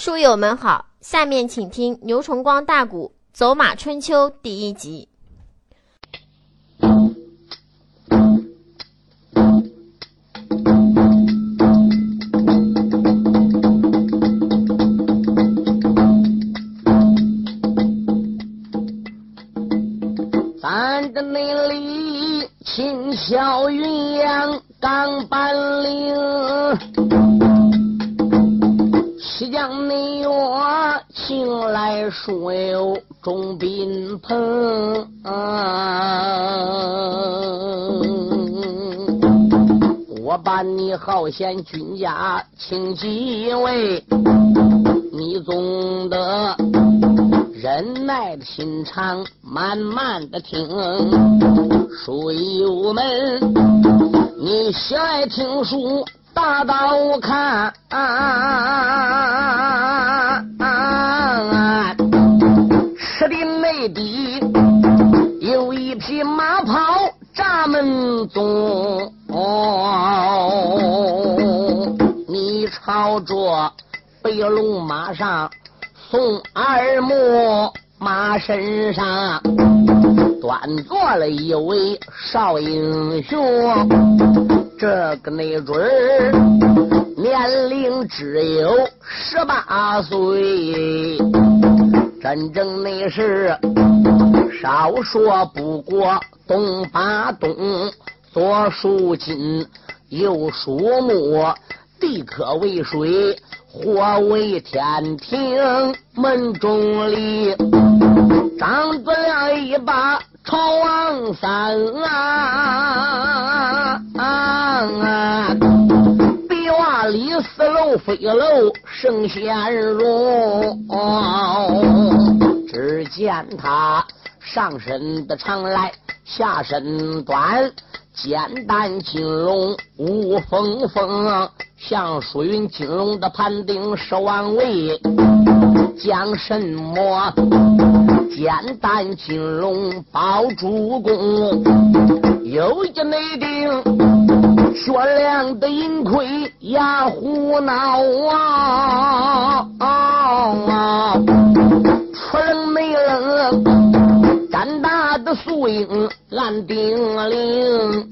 书友们好，下面请听牛崇光大鼓《走马春秋》第一集。咱的那里轻巧云来书友钟宾鹏，我把你好贤君家请几位，你总得忍耐的心肠，慢慢的听。书友们，你喜爱听书。大刀看，吃的内底有一匹马跑闸门中，你朝着白龙马上送二目马身上端坐了一位少英雄。这个没准年龄只有十八岁，真正那是少说不过东八东，左属金，右属木，地可为水，火为天庭，门中立，张子亮一把朝王三啊。啊！壁瓦里四楼飞楼圣贤容，只见他上身的长来下身短，简单金龙无风风，像疏云金龙的盘顶十万位，讲什么？简单金龙包主公，有一内定。雪亮的银盔压胡闹啊！出人没冷，胆大的素英按定铃，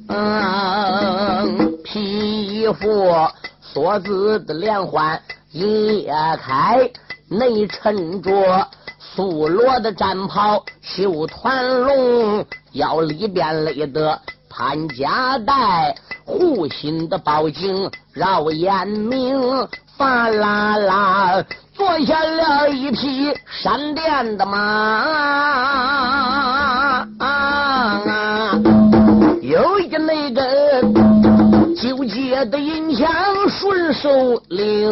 皮肤锁子的连环一开，内衬着素罗的战袍绣团龙，腰里边勒的潘家带。护心的宝镜绕眼明，哗啦啦坐下了一匹闪电的马，啊啊有一个那个纠结的银枪顺手领，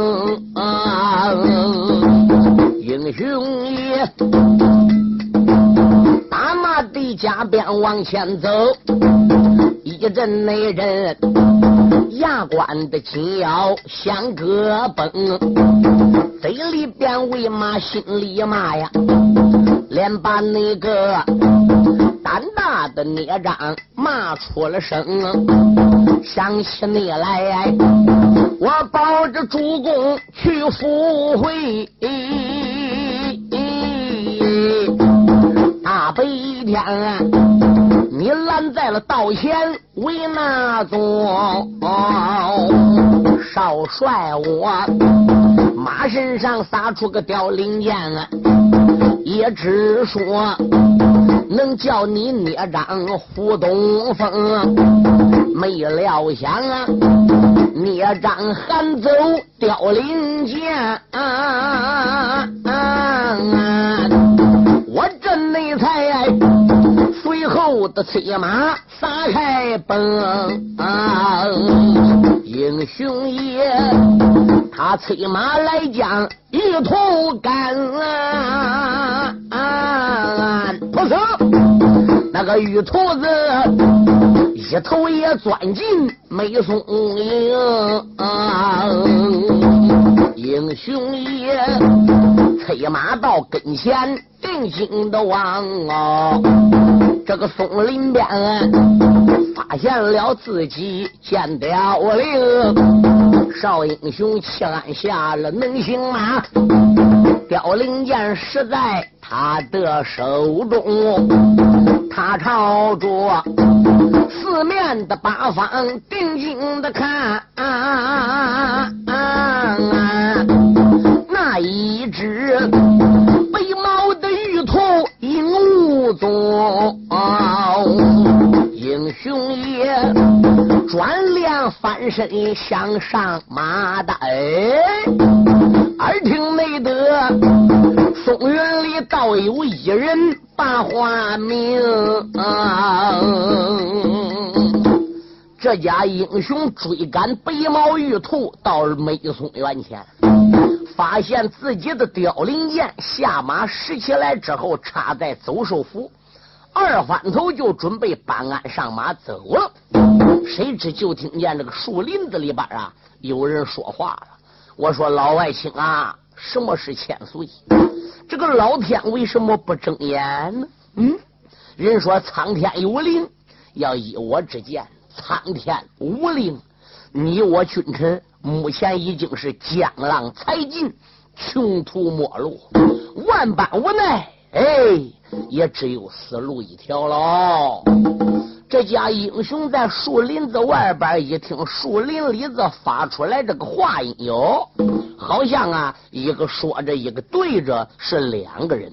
英雄也打马的加鞭往前走。一阵内人，牙关的紧咬像戈崩，嘴里边为骂，心里骂呀，连把那个胆大的孽障骂出了声。想起你来，我抱着主公去赴会，大悲天啊。你拦在了道前为那宗少帅，我马身上撒出个凋零剑，也只说能叫你捏张胡东风，没料想啊，捏张喊走凋零剑，我的催马撒开奔，英雄爷他催马来将一头赶，不错，那个玉兔子一头也钻进梅松营，英雄爷催马到跟前，定睛的望哦。这个松林边发现了自己见凋零，少英雄气按下了能行吗？凋零剑实在他的手中，他朝着四面的八方定睛的看，那一只白毛的玉兔影身向上马的，哎耳听内得松原里倒有一人把话明。这家英雄追赶白毛玉兔到美松原前，发现自己的凋零剑下马拾起来之后插在走兽府，二翻头就准备搬鞍上马走了。谁知就听见这个树林子里边啊有人说话了。我说老外卿啊，什么是千岁？这个老天为什么不睁眼呢？嗯，人说苍天有灵，要依我之见。苍天无灵，你我君臣目前已经是江郎才尽，穷途末路，万般无奈，哎，也只有死路一条喽。这家英雄在树林子外边一听，树林里子发出来这个话音哟，好像啊，一个说着，一个对着，是两个人，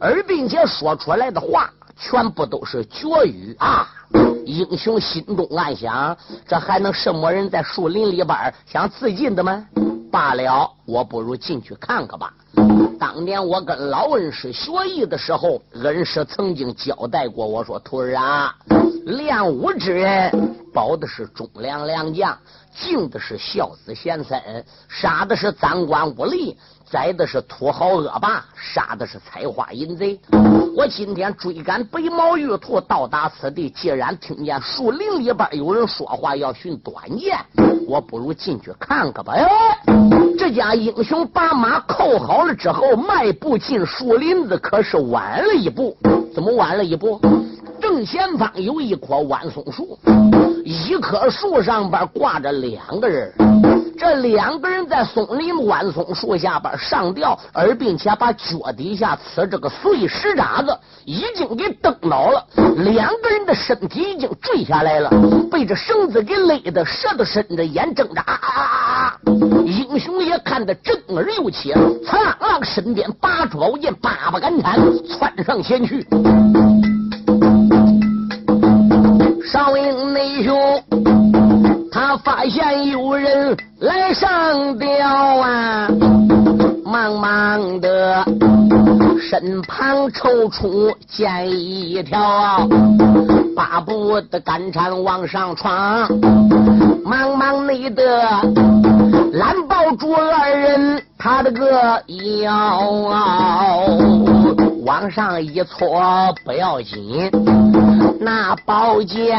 而并且说出来的话全部都是绝语啊。英雄心中暗想：这还能什么人在树林里边想自尽的吗？罢了，我不如进去看看吧。当年我跟老恩师学艺的时候，恩师曾经交代过我说：“徒儿啊，练武之人，保的是忠良良将，敬的是孝子贤孙，杀的是赃官污吏。”宰的是土豪恶霸，杀的是采花淫贼。我今天追赶白毛玉兔到达此地，既然听见树林里边有人说话要寻短剑，我不如进去看看吧。哎，这家英雄把马扣好了之后，迈步进树林子，可是晚了一步。怎么晚了一步？正前方有一棵弯松树，一棵树上边挂着两个人。这两个人在松林弯松树下边上吊，而并且把脚底下刺这个碎石渣子已经给蹬倒了。两个人的身体已经坠下来了，被这绳子给勒的，舌头伸着，眼睁着。啊啊啊！英雄也看得震耳欲起，苍狼身边拔出宝剑，八把赶铲窜上前去。少英内兄。他发现有人来上吊啊，忙忙的身旁抽出剑一条，八步的赶铲往上闯，忙忙内的拦抱住二人，他的个腰往上一搓不要紧，那宝剑。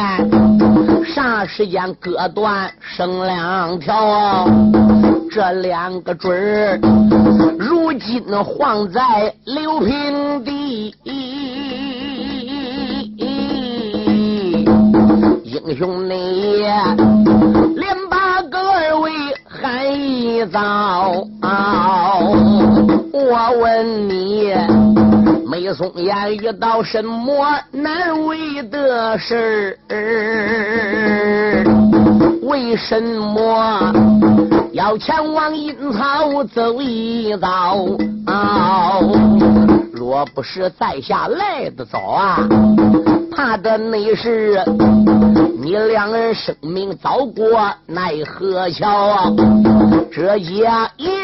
啥时间割断剩两条？这两个准儿，如今晃在刘平地。英雄你连把个二位喊一遭。我问你。梅松岩遇到什么难为的事儿？为什么要前往阴曹走一遭？若不是在下来的早啊，怕的那是你两人生命早过奈何桥？这家也。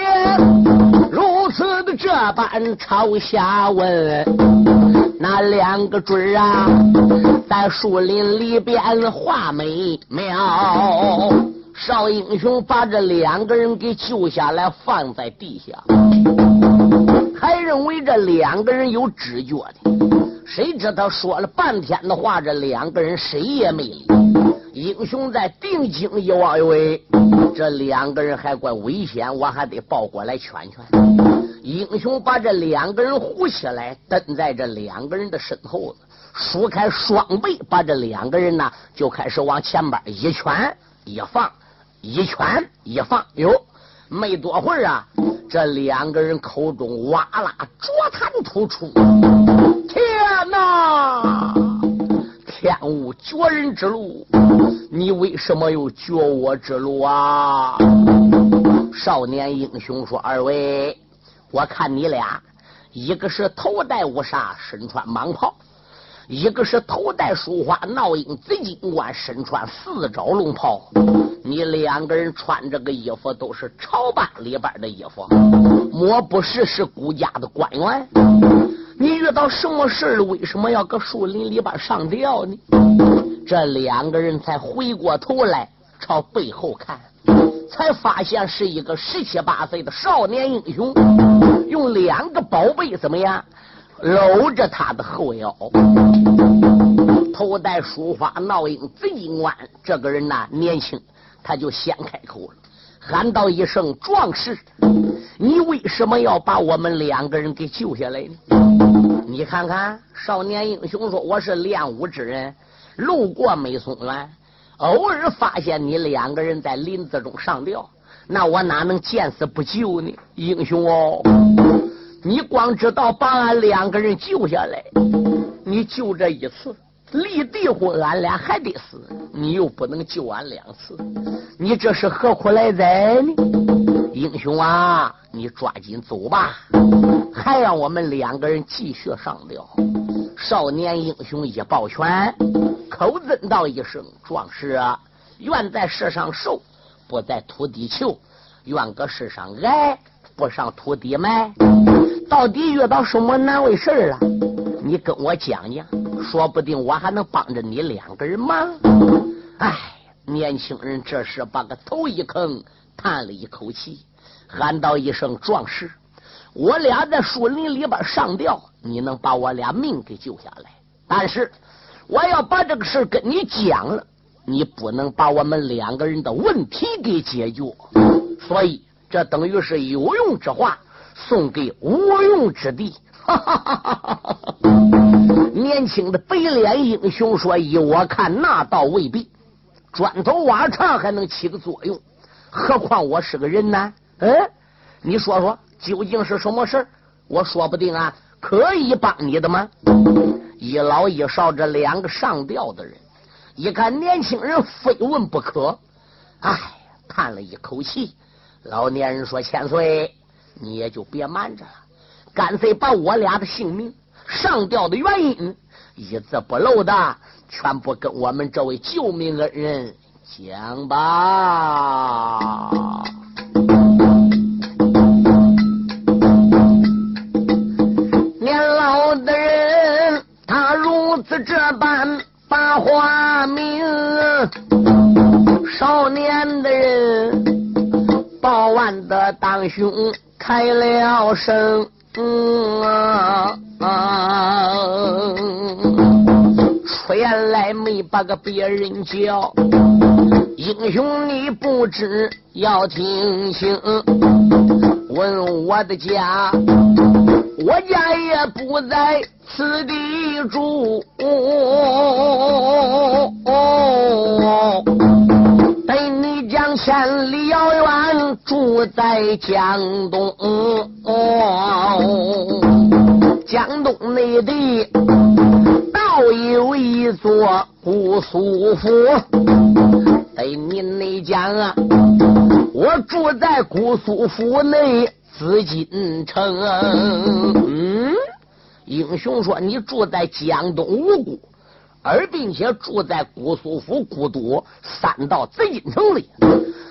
如此的这般朝下问，那两个准儿啊，在树林里边画眉妙。少英雄把这两个人给救下来，放在地下，还认为这两个人有知觉的。谁知道说了半天的话，这两个人谁也没理。英雄在定睛一望，以为这两个人还怪危险，我还得抱过来劝劝。英雄把这两个人护起来，蹬在这两个人的身后，舒开双臂，把这两个人呢就开始往前边一圈一放，一拳一放，哟，没多会儿啊，这两个人口中哇啦浊痰吐出。天哪！天无绝人之路，你为什么有绝我之路啊？少年英雄说：“二位，我看你俩，一个是头戴乌纱，身穿蟒袍。”一个是头戴书花闹鹰紫金冠，身穿四爪龙袍。你两个人穿这个衣服都是朝班里边的衣服，莫不是是孤家的官员？你遇到什么事了为什么要搁树林里边上吊呢？这两个人才回过头来朝背后看，才发现是一个十七八岁的少年英雄，用两个宝贝怎么样？搂着他的后腰，头戴书花闹鹰紫金冠，这个人呐年轻，他就先开口了，喊道一声：“壮士，你为什么要把我们两个人给救下来呢？”你看看，少年英雄说：“我是练武之人，路过美松园，偶尔发现你两个人在林子中上吊，那我哪能见死不救呢？英雄哦！”你光知道把俺两个人救下来，你救这一次，立地婚俺俩还得死，你又不能救俺两次，你这是何苦来哉呢？英雄啊，你抓紧走吧，还让我们两个人继续上吊。少年英雄一抱拳，口尊道一声：“壮士啊，愿在世上受，不在土地求；愿搁世上挨，不上土地埋。”到底遇到什么难为事了？你跟我讲讲，说不定我还能帮着你两个人忙。哎，年轻人这时把个头一坑，叹了一口气，喊道一声：“壮士，我俩在树林里边上吊，你能把我俩命给救下来？但是我要把这个事跟你讲了，你不能把我们两个人的问题给解决。所以这等于是有用之话。”送给无用之地。年轻的白脸英雄说：“依我看，那倒未必。砖头瓦肠还能起个作用，何况我是个人呢？嗯，你说说，究竟是什么事我说不定啊，可以帮你的吗？”一老一少这两个上吊的人，一看年轻人非问不可，唉，叹了一口气。老年人说：“千岁。”你也就别瞒着了，干脆把我俩的性命、上吊的原因一字不漏的全部跟我们这位救命恩人讲吧。花名，少年的人报完的当兄。开了声，出言来没把个别人叫，英雄你不知要听清，问我的家，我家也不在此地住。千里遥远，住在江东。江东内地，倒有一座姑苏府。哎，您内讲啊，我住在姑苏府内紫禁城。嗯，英雄说你住在江东吴谷。而并且住在姑苏府古都三道紫禁城里，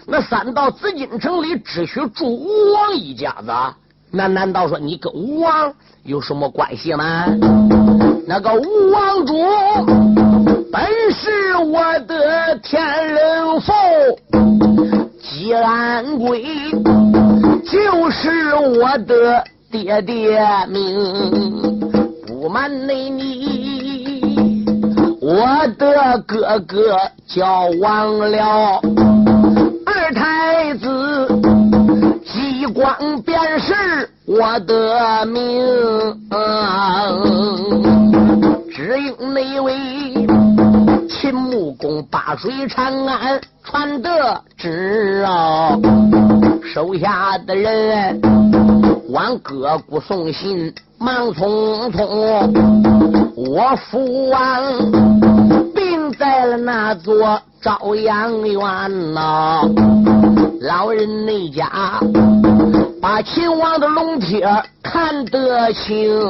那三道紫禁城里只许住吴王一家子，那难道说你跟吴王有什么关系吗？那个吴王主本是我的天人父，吉安贵就是我的爹爹命，不瞒内你。我的哥哥叫王了，二太子激光便是我的命，只因那位秦穆公八水长安传得知啊，手下的人往各国送信，忙匆匆。我父王病在了那座朝阳院呐，老人那家把秦王的龙帖看得清。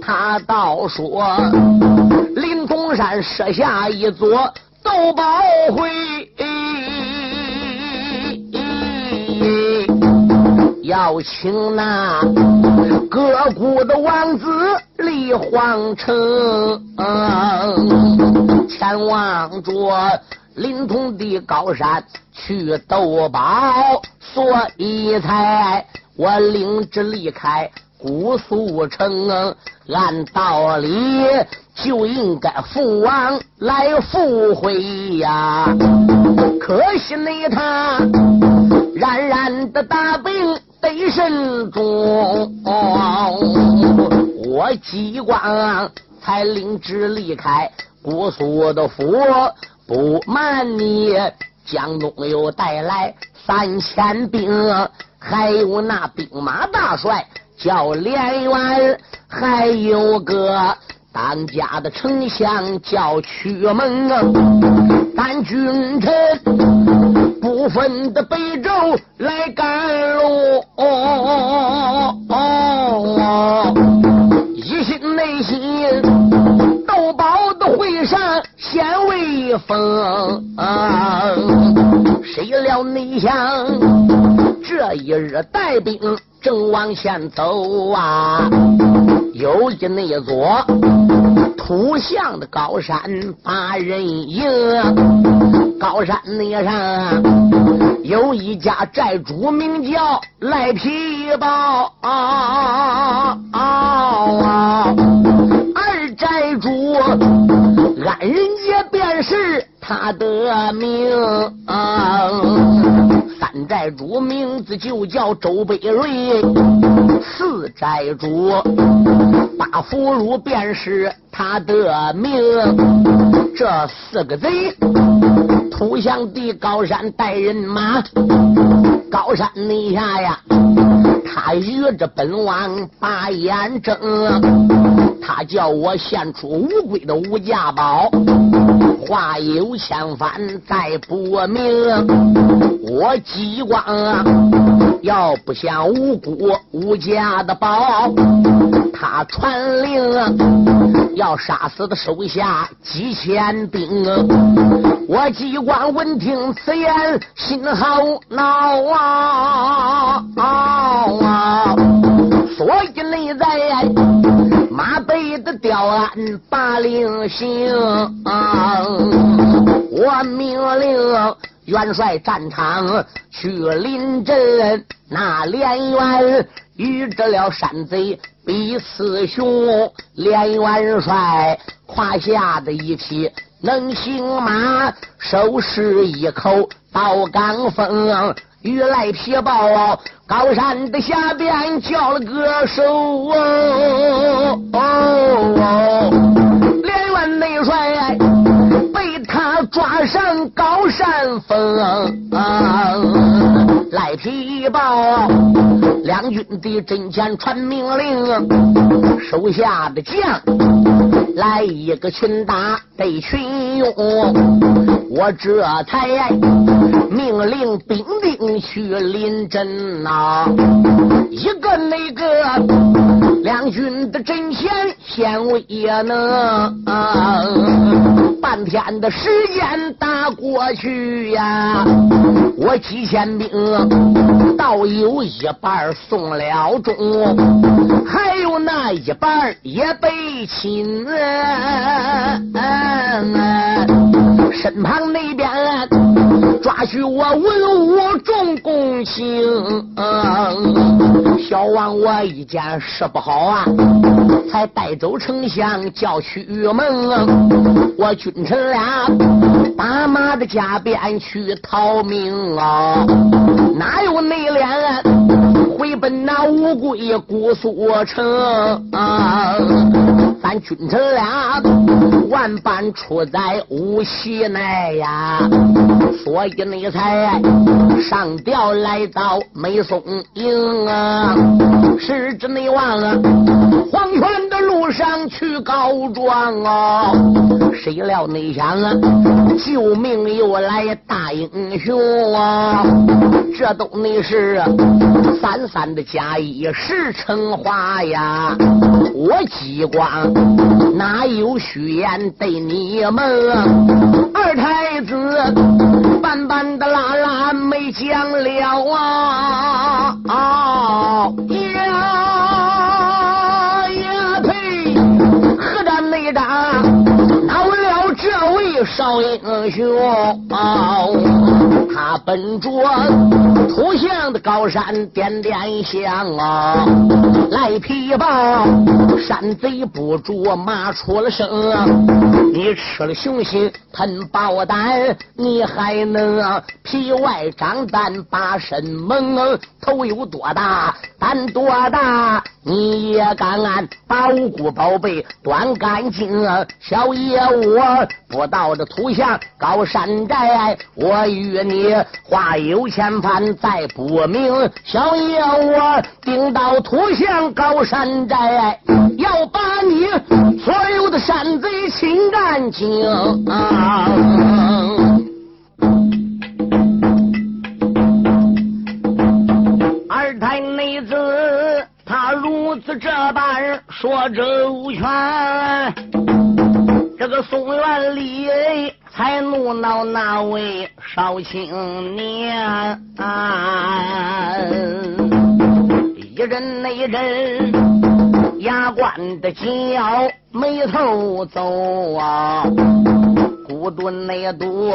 他倒说，林东山设下一座斗宝会，要请那割谷的王子离皇城，前往着临潼的高山去斗宝，所以才我领旨离开。姑苏城，按道理就应该父王来赴会呀。可惜那他冉冉的大病一身中，我激光才领旨离开姑苏的府。不瞒你，江东又带来三千兵，还有那兵马大帅。叫连元，还有个当家的丞相叫屈蒙啊，咱君臣不分的北周来赶路，一心内心斗宝的会上显威风，谁料没想这一日带兵。正往前走啊，有一那座土象的高山把人迎。高山那上有一家寨主，名叫赖皮包。二寨主，安人杰便是他的名。三寨主名字就叫周北瑞，四寨主八福禄便是他的名。这四个贼，投降的高山带人马，高山底下呀，他与着本王把眼睁，他叫我献出乌龟的无价宝。话有千反再不明，我急光要不想无辜无家的宝，他传令要杀死的手下几千兵。我机关闻听此言，心好恼啊！所以内在马背的吊鞍把令行，我命令元帅战场去临阵，那连元与这了山贼比四雄，连元帅胯下的一匹能行马，手持一口刀钢锋。与来皮豹，高山的下边叫了个手哦，连元内帅被他抓上高山峰，赖皮豹两军的阵前传命令，手下的将来一个群打得群勇，我这才。命令兵丁去临阵呐，一个那个两军的阵前显威能，半天的时间打过去呀，我几千兵倒有一半送了中，还有那一半也被擒，身旁那边。抓取我文武重公卿，小王我一见事不好啊，才带走丞相叫屈门，我君臣俩打马的加鞭去逃命啊，哪有内敛啊回奔那乌龟姑苏城？咱君臣俩万般出在无锡内呀，所以你才上吊来到梅松营啊，是指你忘了黄泉的路上去告状啊，谁料你想啊，救命又来大英雄啊，这都你是三三的假意是成花呀，我激光哪有虚言对你们？二太子半半的拉拉没讲了啊！啊少英雄？他奔着土象的高山点点香啊，赖皮报山贼不住骂出了声。你吃了雄心吞豹胆，你还能皮外长胆把身蒙？头有多大胆多大，你也敢把无辜宝贝端干净？小爷我不到这土象高山寨，我与你。话有千番再不明，小爷我定到土象高山寨，要把你所有的山贼清干净。二太妹子他如此这般说周全，这个宋元礼。才怒恼那位少青年，一阵那阵牙关的紧咬，眉头皱啊，骨墩那堵，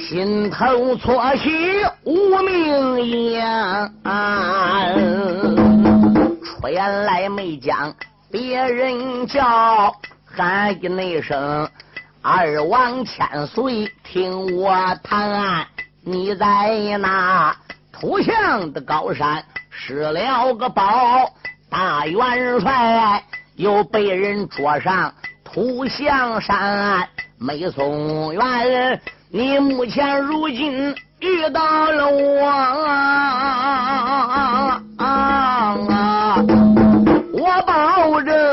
心头错起无名烟，出言来没讲别人叫，喊一那声。二王千岁，听我谈案，你在那土象的高山失了个宝，大元帅又被人捉上土象山，没松元，你目前如今遇到了我啊，我保证。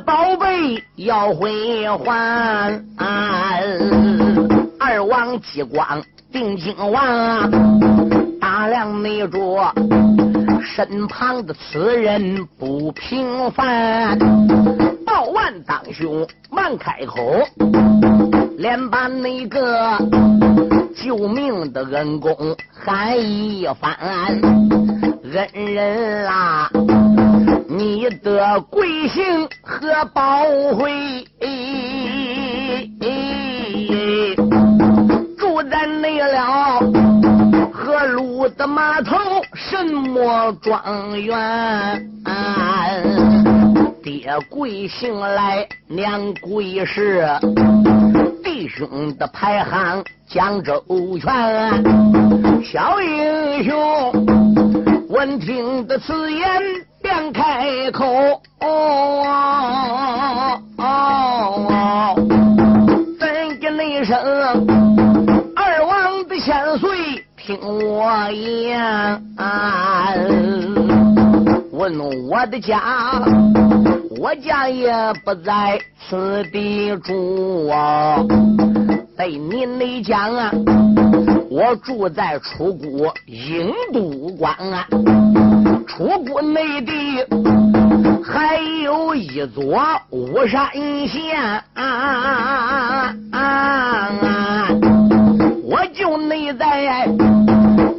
宝贝要回还，二王激光定睛望，大量内着身旁的此人不平凡。报万当兄慢开口，连把那个救命的恩公喊一番，恩人啦。你的贵姓和宝辉，住在内了河路的码头，什么庄园？爹贵姓来，娘贵氏，弟兄的排行江州全。小英雄闻听的此言。便开口，哦哦哦怎的那声？二王的千岁，听我言。问我的家，我家也不在此地住啊。被你内讲啊，我住在楚国郢都关啊。出国内地还有一座巫山县啊，我就内在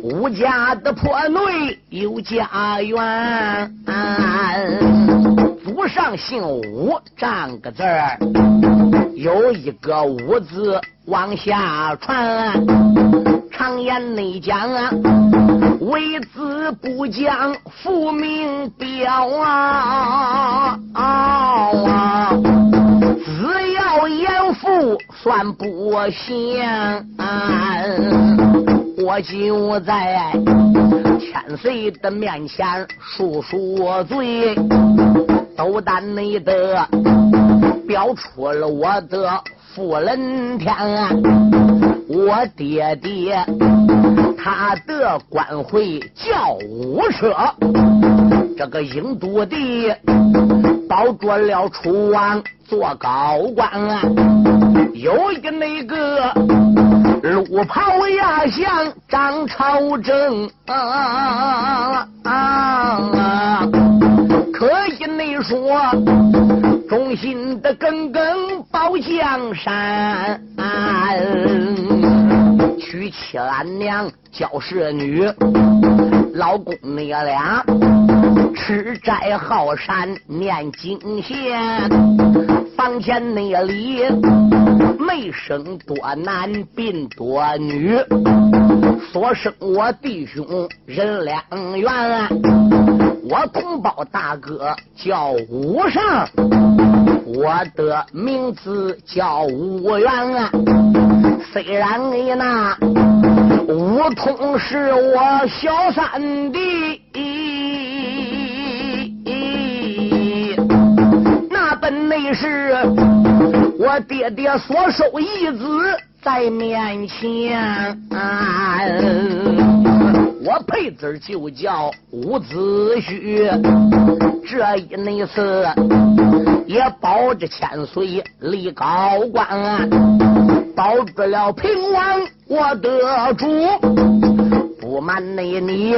吴家的坡内有家园，上姓吴，占个字儿，有一个吴字往下传，常言内讲啊。为子不讲父名表啊！啊，只要严父算不贤，我就在千岁的面前恕恕罪。斗胆内的表出了我的富人天，我爹爹他的官会叫五舍，这个英都的保着了楚王做高官，啊有一个那个路跑压向张朝正啊啊！说，忠心的耿耿保江山，娶妻安娘娇侍女，老公你俩吃斋好善念经贤，房前那里没生多男病多女，所生我弟兄人两员。我同胞大哥叫武上，我的名字叫武元啊。虽然你那武通是我小三弟，那本内是我爹爹所收义子在面前。我配字就叫伍子胥，这一内次也保着千岁立高官，保住了平王我的主。不瞒内你，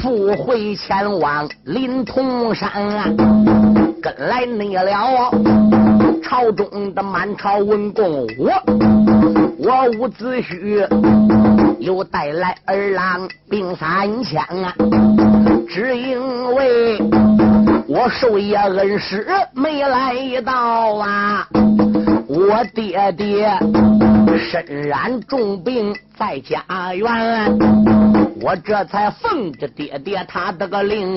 赴会前往临潼山，跟来内了朝中的满朝文公我。我伍子胥又带来二郎兵三千啊，只因为我受爷恩师没来到啊，我爹爹身染重病在家园，我这才奉着爹爹他的个令，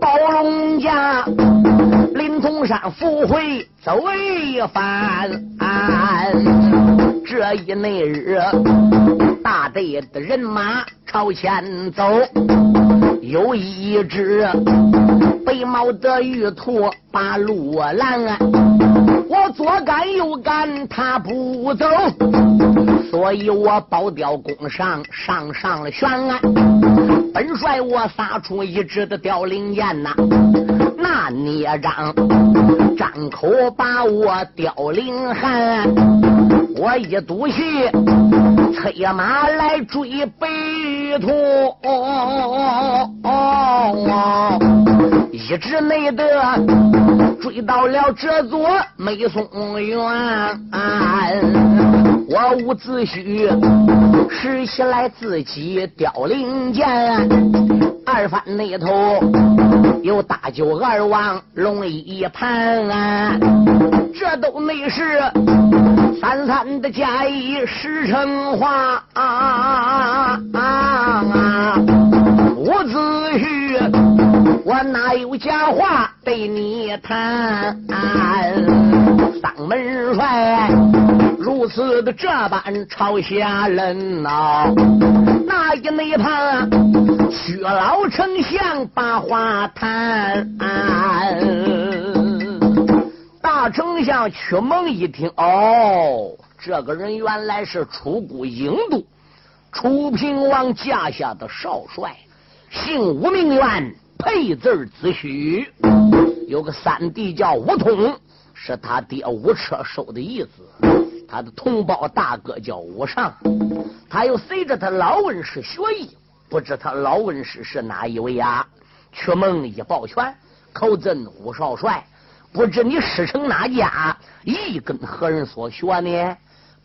保龙家临潼山赴会走一番。这一那日，大队的人马朝前走，有一只白毛的玉兔把路拦，我左赶右赶，他不走，所以我保吊弓上上上了悬啊！本帅我撒出一支的凋零箭呐，那孽障张口把我凋零寒。我一赌气，催马来追白兔，一直没得追到了这座梅松园。我伍子胥拾起来自己凋零剑，二番那头有大舅二王龙一盘，这都没事。三三的假意实成话，伍子胥，我哪有假话对你谈？丧门帅如此的这般朝下人呐，那一没怕薛老丞相把话谈。大丞相屈蒙一听，哦，这个人原来是出谷郢都楚平王驾下的少帅，姓武名元，配字子胥，有个三弟叫武通，是他爹武车收的义子。他的同胞大哥叫武尚，他又随着他老恩师学艺，不知他老恩师是哪一位呀？屈蒙一抱拳，口赠武少帅。不知你师承哪家，亦跟何人所学呢？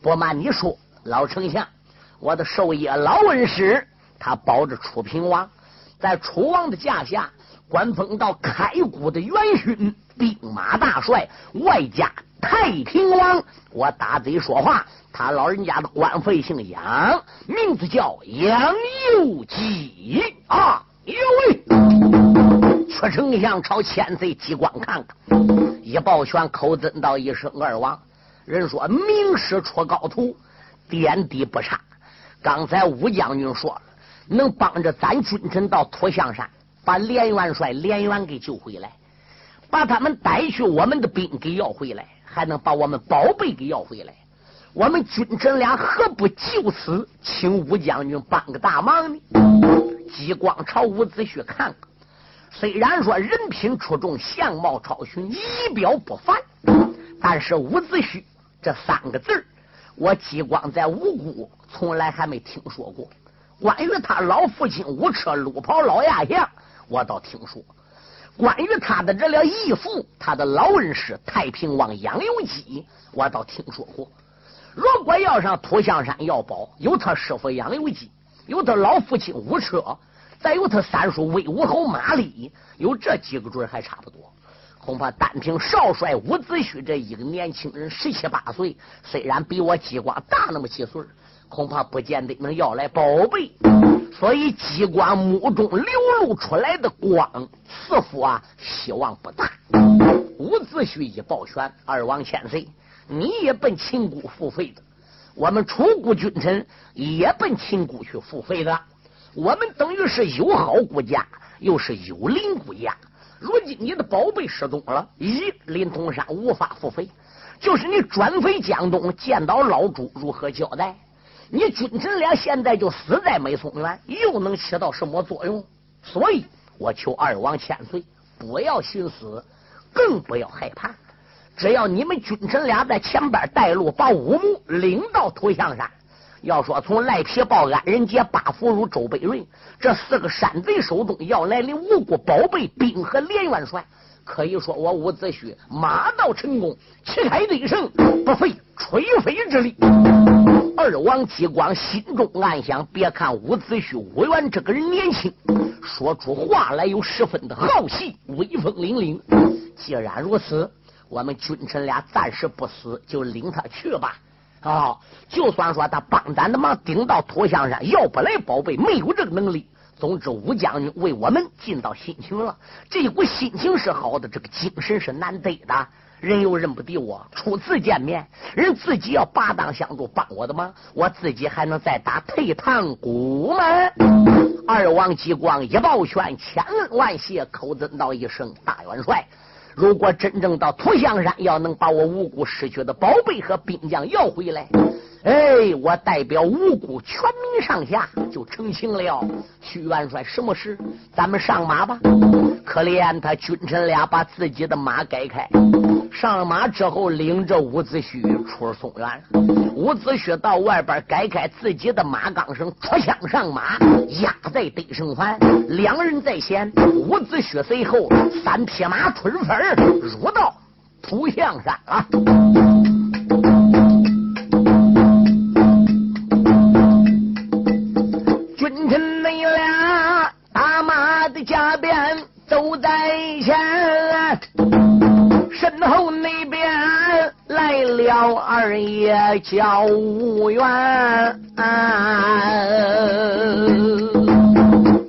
不瞒你说，老丞相，我的授业老恩师，他保着楚平王，在楚王的驾下，官封到开国的元勋、兵马大帅，外加太平王。我打嘴说话，他老人家的官费姓杨，名字叫杨有基啊！有喂。屈丞相朝千岁机关看看，一抱拳，口尊道一声：“二王。”人说：“名师出高徒，点滴不差。刚才武将军说了，能帮着咱君臣到土象山，把连元帅连元给救回来。把他们带去我们的兵给要回来，还能把我们宝贝给要回来。我们君臣俩何不就此请武将军帮个大忙呢？激光朝伍子胥看看，虽然说人品出众，相貌超群，仪表不凡，但是伍子胥这三个字我激光在五谷从来还没听说过。关于他老父亲伍车路跑老亚相，我倒听说；关于他的这了义父，他的老恩师太平王杨由基，我倒听说过。如果要上土象山要宝，有他师傅杨由基，有他老父亲吴车，再有他三叔魏武侯马立，有这几个准还差不多。恐怕单凭少帅伍子胥这一个年轻人，十七八岁，虽然比我激光大那么几岁。恐怕不见得能要来宝贝，所以机关目中流露出来的光，似乎啊希望不大。伍子胥一抱拳：“二王千岁，你也奔秦国付费的，我们楚国君臣也奔秦国去付费的，我们等于是友好国家，又是有邻国家。如今你的宝贝失踪了，一林通山无法付费，就是你转飞江东见到老朱，如何交代？”你君臣俩现在就死在美松园，又能起到什么作用？所以我求二王千岁，不要寻死，更不要害怕。只要你们君臣俩在前边带路，把武木领到土像山。要说从赖皮豹、安仁杰、八福如、周北瑞这四个山贼手中要来的无辜宝贝，兵和连元帅，可以说我伍子胥马到成功，旗开得胜，不费吹灰之力。二王激光心中暗想：别看伍子胥伍元这个人年轻，说出话来又十分的豪气，威风凛凛。既然如此，我们君臣俩暂时不死，就领他去吧。啊，就算说他帮咱的忙，顶到土象山要不来宝贝，没有这个能力。总之，武将军为我们尽到心情了，这股心情是好的，这个精神是难得的。人又认不得我，初次见面，人自己要拔当相助帮我的忙，我自己还能再打退堂鼓吗？二王激光一抱拳，千恩万谢，口尊道一声大元帅。如果真正到土象山，要能把我无辜失去的宝贝和兵将要回来，哎，我代表无辜全民上下就成情了。徐元帅，什么事？咱们上马吧。可怜他君臣俩把自己的马改开。上马之后，领着伍子胥出松原。伍子胥到外边改开自己的马缰绳，出枪上马，压在得胜幡。两人在前，伍子胥随后，三匹马春分入到土象山了。身后那边来了二爷叫吴元，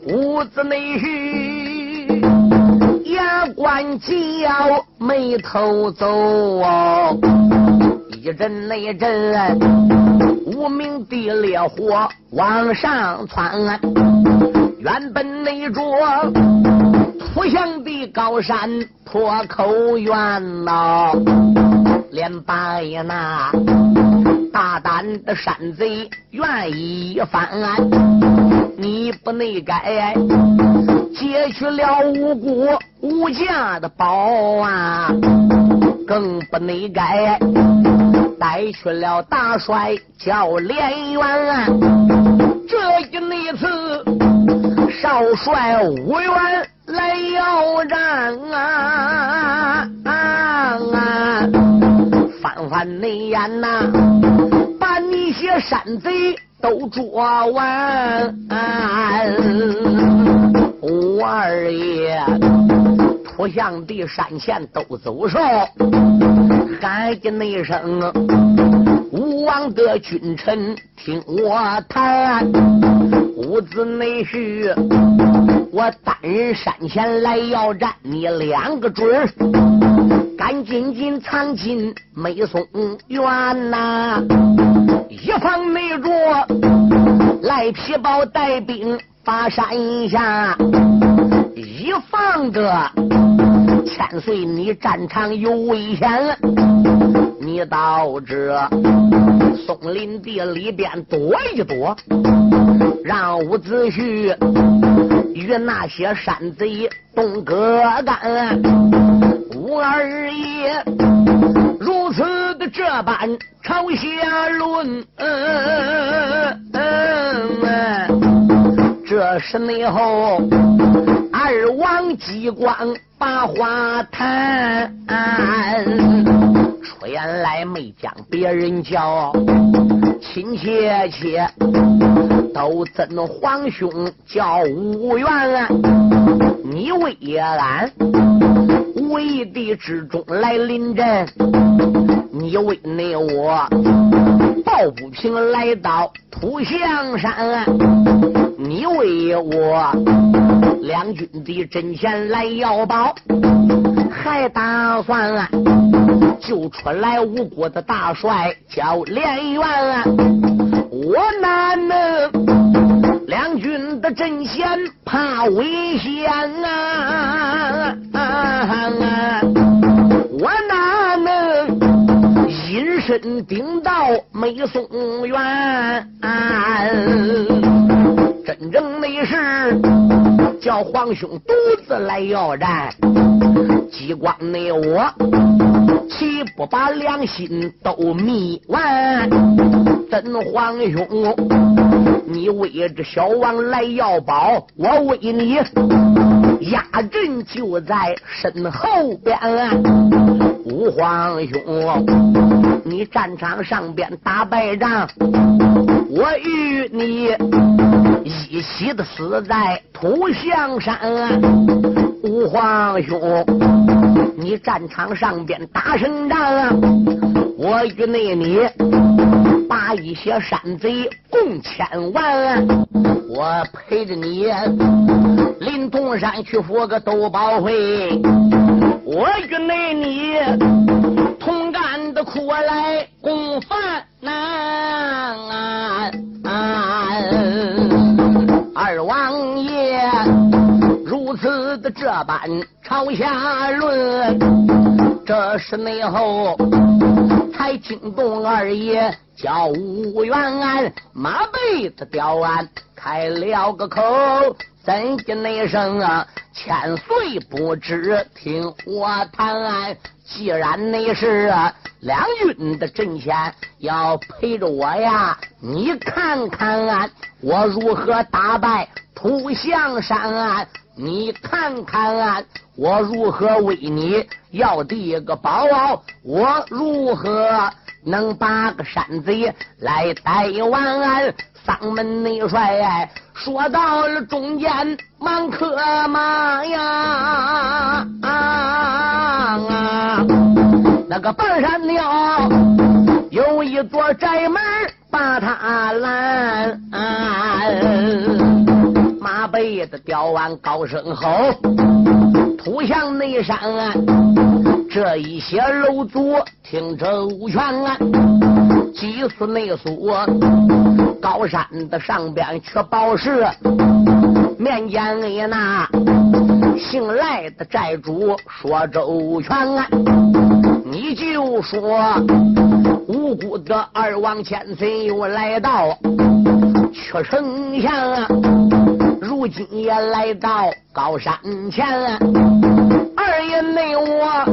屋子内牙关紧咬，眉头皱，一阵那阵无名的烈火往上窜，原本那座土墙的高山破口冤呐，连把那大胆的山贼愿意翻，你不内改劫取了无辜无价的宝啊，更不内改带去了大帅叫连元，这一那次少帅无缘。来要战啊！啊啊翻翻内眼呐，把你些山贼都捉完。五二爷，土象地山前都走上，喊一那声：吴王的君臣听我谈，屋子内婿。我单人山前来要战，你两个准，赶紧紧藏进梅松园呐！一方内着赖皮包带兵把山下，一放着千岁，你战场有危险，你到这松林地里边躲一躲，让伍子胥与那些山贼动个干。吴二爷如此的这般朝下论，这是内后二王机关把话谈，出言来没将别人叫，亲切切都怎皇兄叫吴元，你为俺为地之中来临阵，你为内我抱不平来到土象山，你为我两军的阵前来要宝，还打算救出来吴国的大帅叫连元，我哪能两军的阵线怕危险啊？我哪能隐身顶到美松园？真正的是叫皇兄独自来要战，机关内我岂不把良心都迷完？真皇兄，你为这小王来要宝，我为你压阵就在身后边。五皇兄，你战场上边打败仗，我与你一起的死在土象山。五皇兄，你战场上边打胜仗，我与那你把一些山贼共千万，我陪着你临潼山去赴个斗宝会，我与那你同甘的苦来共犯难。二此的这般朝下论，这是内后才惊动二爷叫吴元安，马背的刁安开了个口，怎的那声啊？千岁不知听我谈，既然你是两军的阵前要陪着我呀，你看看我如何打败土象山，你看看我如何为你要第个宝，我如何能把个山贼来逮完？丧门内帅说到了中间，忙克马呀！啊，那个半山腰有一座宅门，把他拦。马背的吊完高声吼，土向内山啊，这一些楼族听周全。祭祀内苏，高山的上边缺宝石，面见你那姓赖的寨主说周全啊，你就说无辜的二王千岁又来到屈丞相，今夜来到高山前，二爷内我。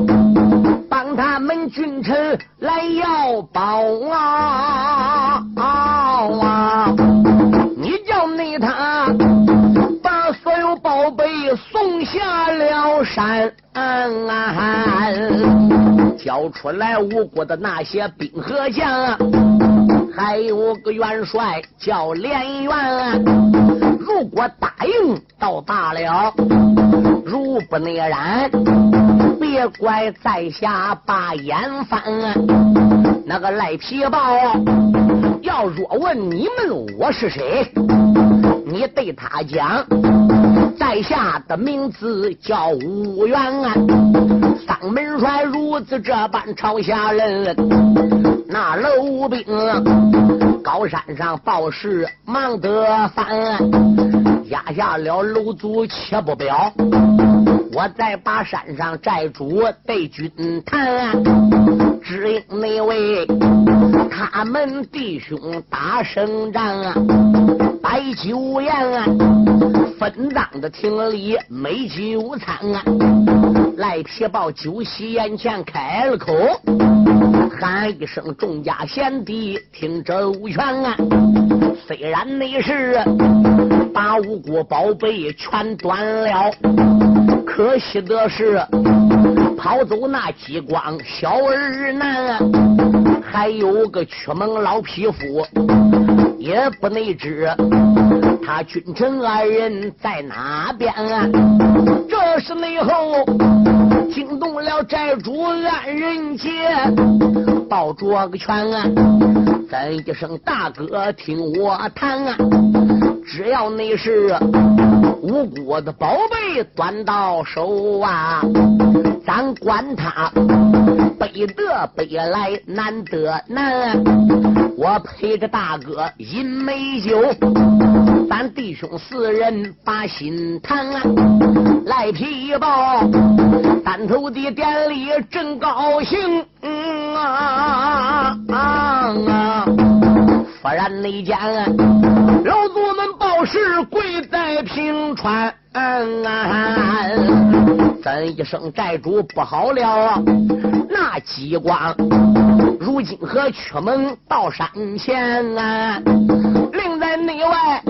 帮他们君臣来要宝啊！你叫内他把所有宝贝送下了山，交出来吴国的那些兵和将，还有个元帅叫连元，如果答应到大了，如不内然。别怪在下把眼翻，那个赖皮豹要若问你们我是谁，你对他讲，在下的名字叫吴元安，丧门帅如此这般朝下人，那楼兵高山上报事忙得翻，压下了楼主且不表。我再把山上寨主对军谈，只因那位他们弟兄打胜仗啊，摆酒宴啊，分赃的厅里美酒餐啊，赖皮豹酒席眼前开了口，喊一声众家贤弟听周全啊！虽然那是把五谷宝贝全端了，可惜的是跑走那激光小儿男，还有个屈蒙老匹夫，也不内知他君臣二人在哪边。啊这是内后惊动了寨主安仁杰，抱着个拳啊！咱一声大哥，听我谈啊！只要你是无辜的宝贝端到手啊，咱管他北得北来难得难。我陪着大哥饮美酒，咱弟兄四人把心谈。赖皮包单头的典礼真高兴。嗯啊啊啊！忽然那间，老祖们报事跪在平川，嗯啊，咱一声寨主不好了？那激光如今和屈门到山前啊，另在内外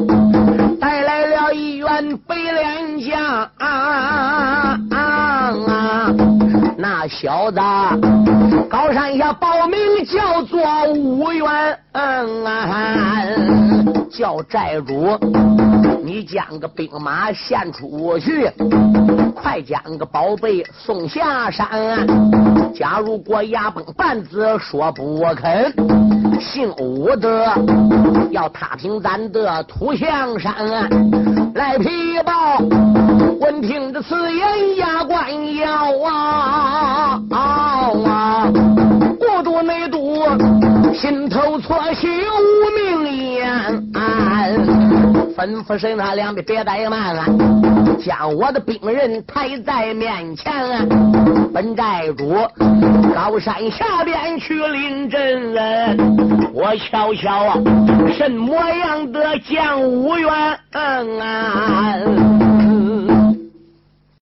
带来了一员白脸将啊啊啊。那小子高山下报名叫做吴元，叫寨主，你将个兵马献出去，快将个宝贝送下山。假如果牙崩半子说不肯，姓武的要踏平咱的土象山。来皮报，闻听这此言，牙关咬啊啊！过度内毒，心头错起无名烟。吩咐声他两边别怠慢了，将我的兵人抬在面前。啊本寨主高山下边去领阵人，我瞧瞧啊，什么样的将武元？